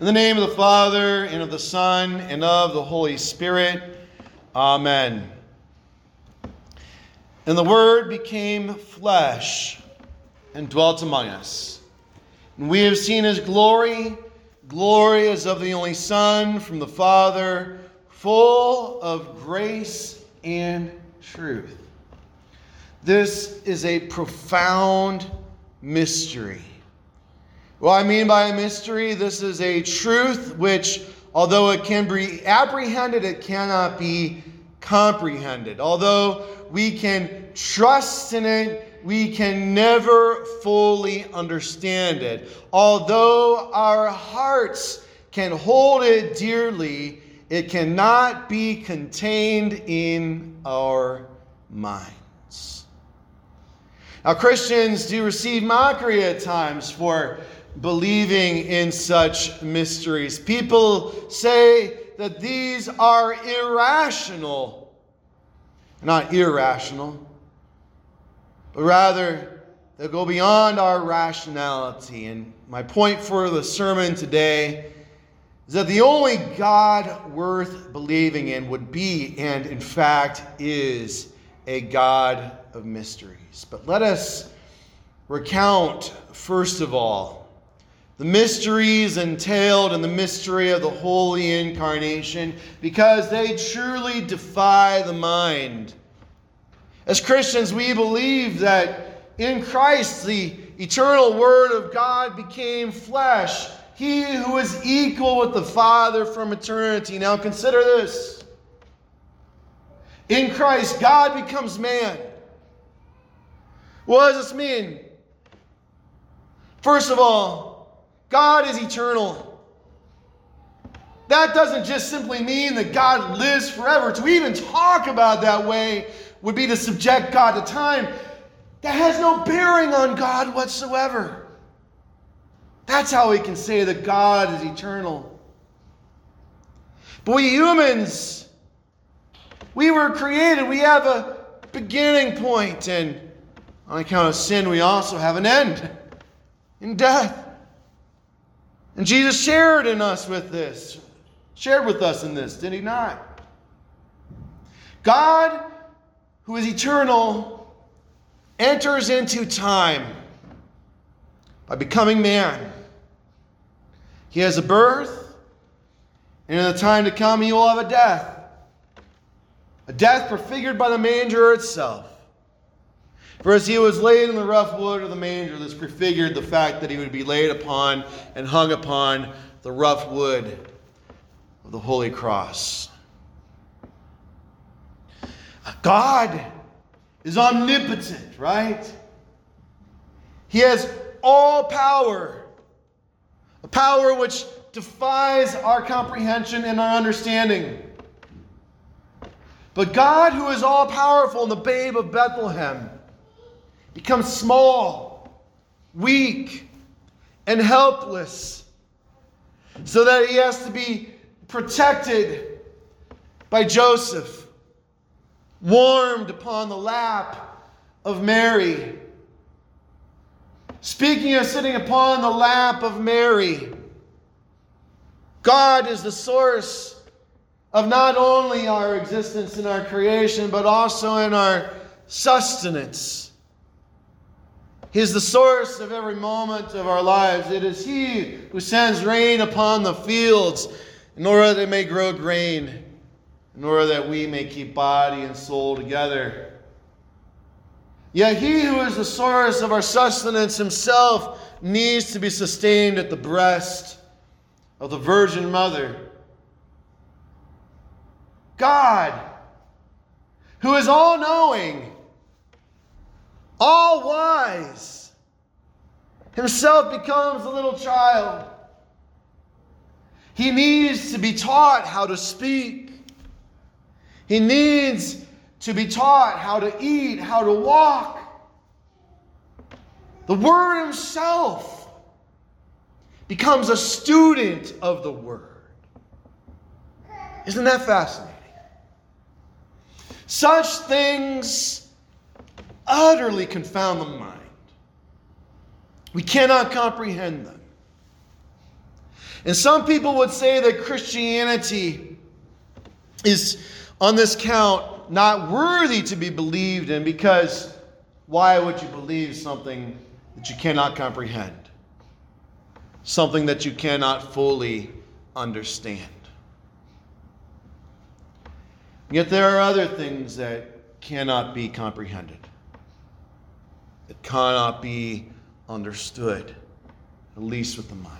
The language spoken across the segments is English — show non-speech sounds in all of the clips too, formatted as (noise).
In the name of the Father, and of the Son, and of the Holy Spirit. Amen. And the Word became flesh and dwelt among us. And we have seen his glory, glory as of the only Son from the Father, full of grace and truth. This is a profound mystery. What I mean by a mystery, this is a truth which, although it can be apprehended, it cannot be comprehended. Although we can trust in it, we can never fully understand it. Although our hearts can hold it dearly, it cannot be contained in our minds. Now, Christians do receive mockery at times for believing in such mysteries. People say that these are irrational. Not irrational, but rather they go beyond our rationality. And my point for the sermon today is that the only God worth believing in would be, and in fact is, a God of mysteries. But let us recount, first of all, the mysteries entailed in the mystery of the Holy Incarnation because they truly defy the mind. As Christians, we believe that in Christ the eternal Word of God became flesh. He who is equal with the Father from eternity. Now consider this. In Christ, God becomes man. What does this mean? First of all, God is eternal. That doesn't just simply mean that God lives forever. To even talk about that way would be to subject God to time. That has no bearing on God whatsoever. That's how we can say that God is eternal. But we humans, we were created, we have a beginning point, and on account of sin, we also have an end in death. And Jesus shared in us with this, shared with us in this, did he not? God, who is eternal, enters into time by becoming man. He has a birth, and in the time to come, he will have a death. A death prefigured by the manger itself. For as he was laid in the rough wood of the manger, this prefigured the fact that he would be laid upon and hung upon the rough wood of the holy cross. God is omnipotent, right? He has all power, a power which defies our comprehension and our understanding. But God, who is all powerful in the babe of Bethlehem, becomes small, weak, and helpless, so that he has to be protected by Joseph, warmed upon the lap of Mary. Speaking of sitting upon the lap of Mary, God is the source of not only our existence in our creation, but also in our sustenance. He is the source of every moment of our lives. It is He who sends rain upon the fields in order that they may grow grain, in order that we may keep body and soul together. Yet He who is the source of our sustenance Himself needs to be sustained at the breast of the Virgin Mother. God, who is all knowing, all wise, himself becomes a little child. He needs to be taught how to speak. He needs to be taught how to eat, how to walk. The Word Himself becomes a student of the Word. Isn't that fascinating? Such things utterly confound the mind. We cannot comprehend them. And some people would say that Christianity is, on this count, not worthy to be believed in because why would you believe something that you cannot comprehend? Something that you cannot fully understand. Yet there are other things that cannot be comprehended, that cannot be understood, at least with the mind.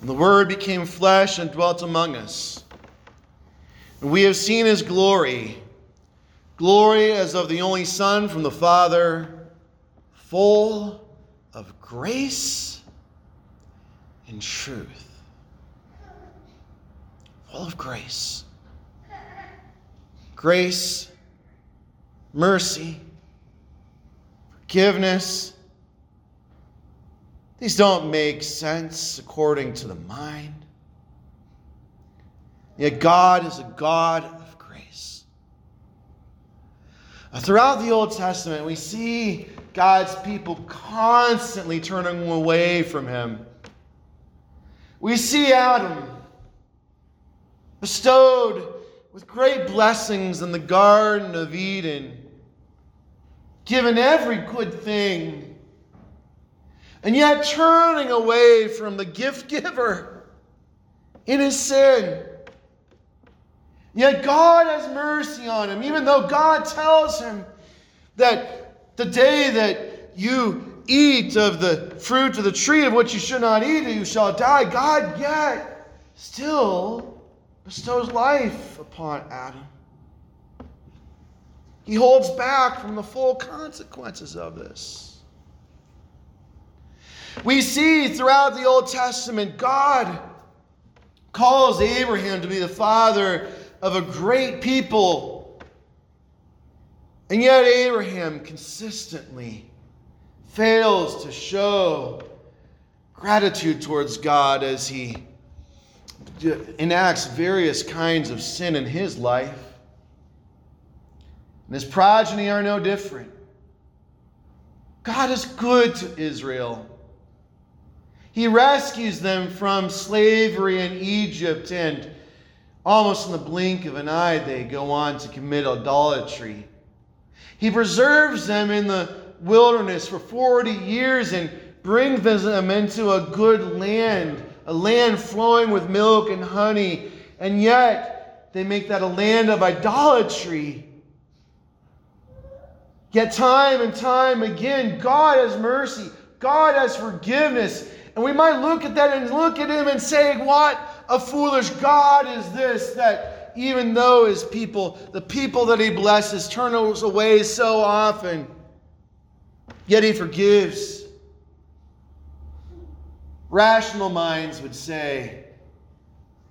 And the Word became flesh and dwelt among us. And we have seen his glory glory as of the only Son from the Father, full of grace and truth. Full of grace. Grace, mercy, forgiveness. These don't make sense according to the mind. Yet God is a God of grace. Now, Throughout the Old Testament, we see God's people constantly turning away from Him. We see Adam bestowed with great blessings in the Garden of Eden, given every good thing, and yet turning away from the gift giver in his sin. Yet God has mercy on him, even though God tells him that the day that you eat of the fruit of the tree of which you should not eat, you shall die. God yet still bestows life upon Adam. He holds back from the full consequences of this. We see throughout the Old Testament, God calls Abraham to be the father of a great people. And yet, Abraham consistently fails to show gratitude towards God as he enacts various kinds of sin in his life. And his progeny are no different. God is good to Israel. He rescues them from slavery in Egypt and Almost in the blink of an eye, they go on to commit idolatry. He preserves them in the wilderness for 40 years and brings them into a good land, a land flowing with milk and honey. And yet, they make that a land of idolatry. Yet, time and time again, God has mercy, God has forgiveness. And we might look at that and look at Him and say, What? a foolish God is this that even though his people, the people that he blesses, turn us away so often, yet he forgives. Rational minds would say,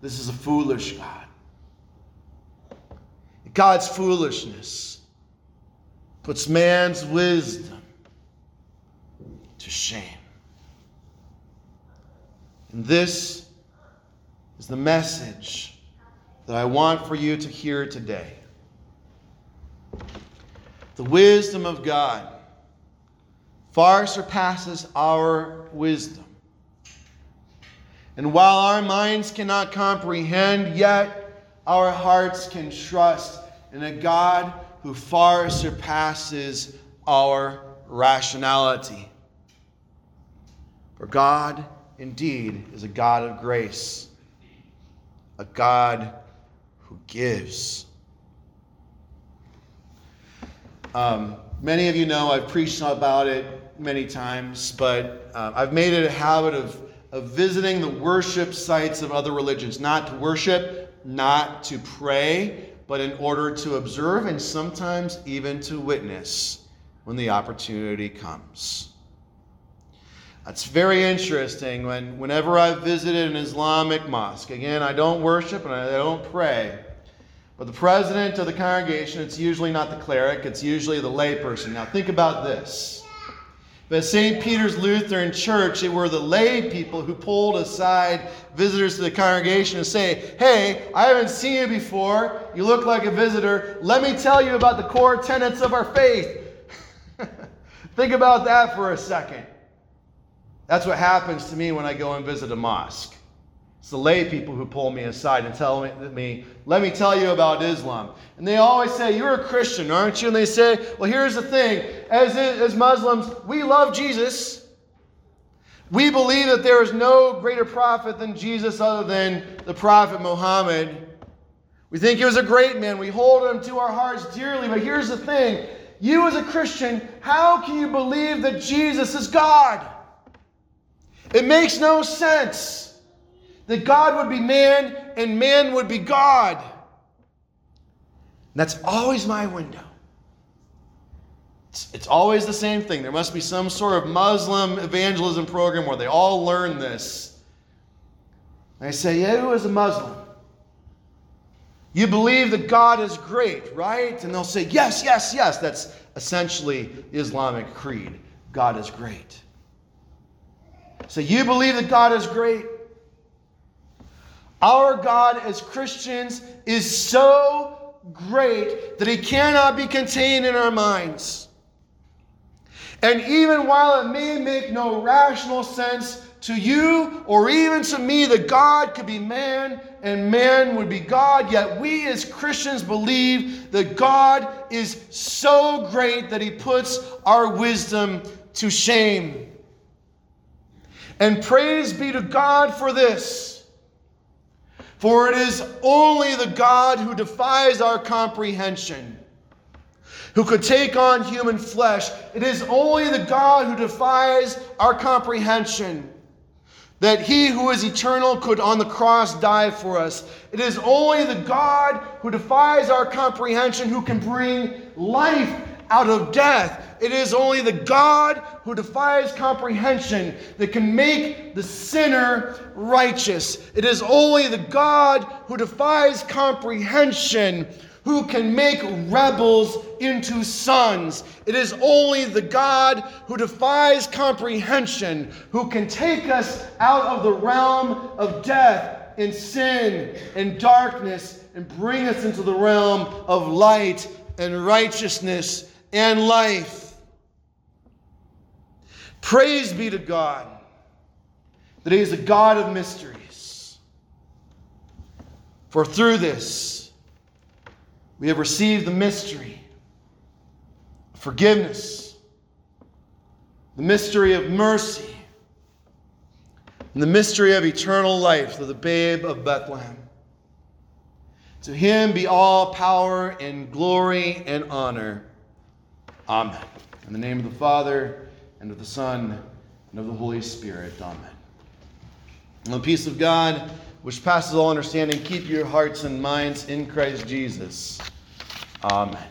This is a foolish God. God's foolishness puts man's wisdom to shame. And this is the message that I want for you to hear today. The wisdom of God far surpasses our wisdom. And while our minds cannot comprehend, yet our hearts can trust in a God who far surpasses our rationality. For God indeed is a God of grace a God who gives. Um, many of you know I've preached about it many times, but uh, I've made it a habit of, of visiting the worship sites of other religions, not to worship, not to pray, but in order to observe and sometimes even to witness when the opportunity comes. That's very interesting. When, whenever I've visited an Islamic mosque, again, I don't worship and I don't pray, but the president of the congregation, it's usually not the cleric, it's usually the layperson. Now, think about this. But at St. Peter's Lutheran Church, it were the lay people who pulled aside visitors to the congregation and say, Hey, I haven't seen you before. You look like a visitor. Let me tell you about the core tenets of our faith. (laughs) Think about that for a second. That's what happens to me when I go and visit a mosque. It's the lay people who pull me aside and tell me, let me tell you about Islam. And they always say, You're a Christian, aren't you? And they say, Well, here's the thing. As, as Muslims, we love Jesus. We believe that there is no greater prophet than Jesus other than the prophet Muhammad. We think he was a great man. We hold him to our hearts dearly. But here's the thing you, as a Christian, how can you believe that Jesus is God? It makes no sense that God would be man and man would be God. And that's always my window. It's, it's, always the same thing. There must be some sort of Muslim evangelism program where they all learn this. And I say, You, as a Muslim, you believe that God is great, right? And they'll say, Yes, yes, yes. That's essentially Islamic creed. God is great. So you believe that God is great? Our God as Christians is so great that he cannot be contained in our minds. And even while it may make no rational sense to you or even to me that God could be man and man would be God, yet we as Christians believe that God is so great that he puts our wisdom to shame. And praise be to God for this. For it is only the God who defies our comprehension, who could take on human flesh. It is only the God who defies our comprehension that he who is eternal could on the cross die for us. It is only the God who defies our comprehension who can bring life out of death. It is only the God who defies comprehension that can make the sinner righteous. It is only the God who defies comprehension who can make rebels into sons. It is only the God who defies comprehension who can take us out of the realm of death and sin and darkness and bring us into the realm of light and righteousness and life. Praise be to God that He is a God of mysteries. For through this, we have received the mystery of forgiveness, the mystery of mercy, and the mystery of eternal life through the babe of Bethlehem. To him be all power and glory and honor Amen. In the name of the Father, and of the Son, and of the Holy Spirit. Amen. And the peace of God, which passes all understanding, keep your hearts and minds in Christ Jesus. Amen.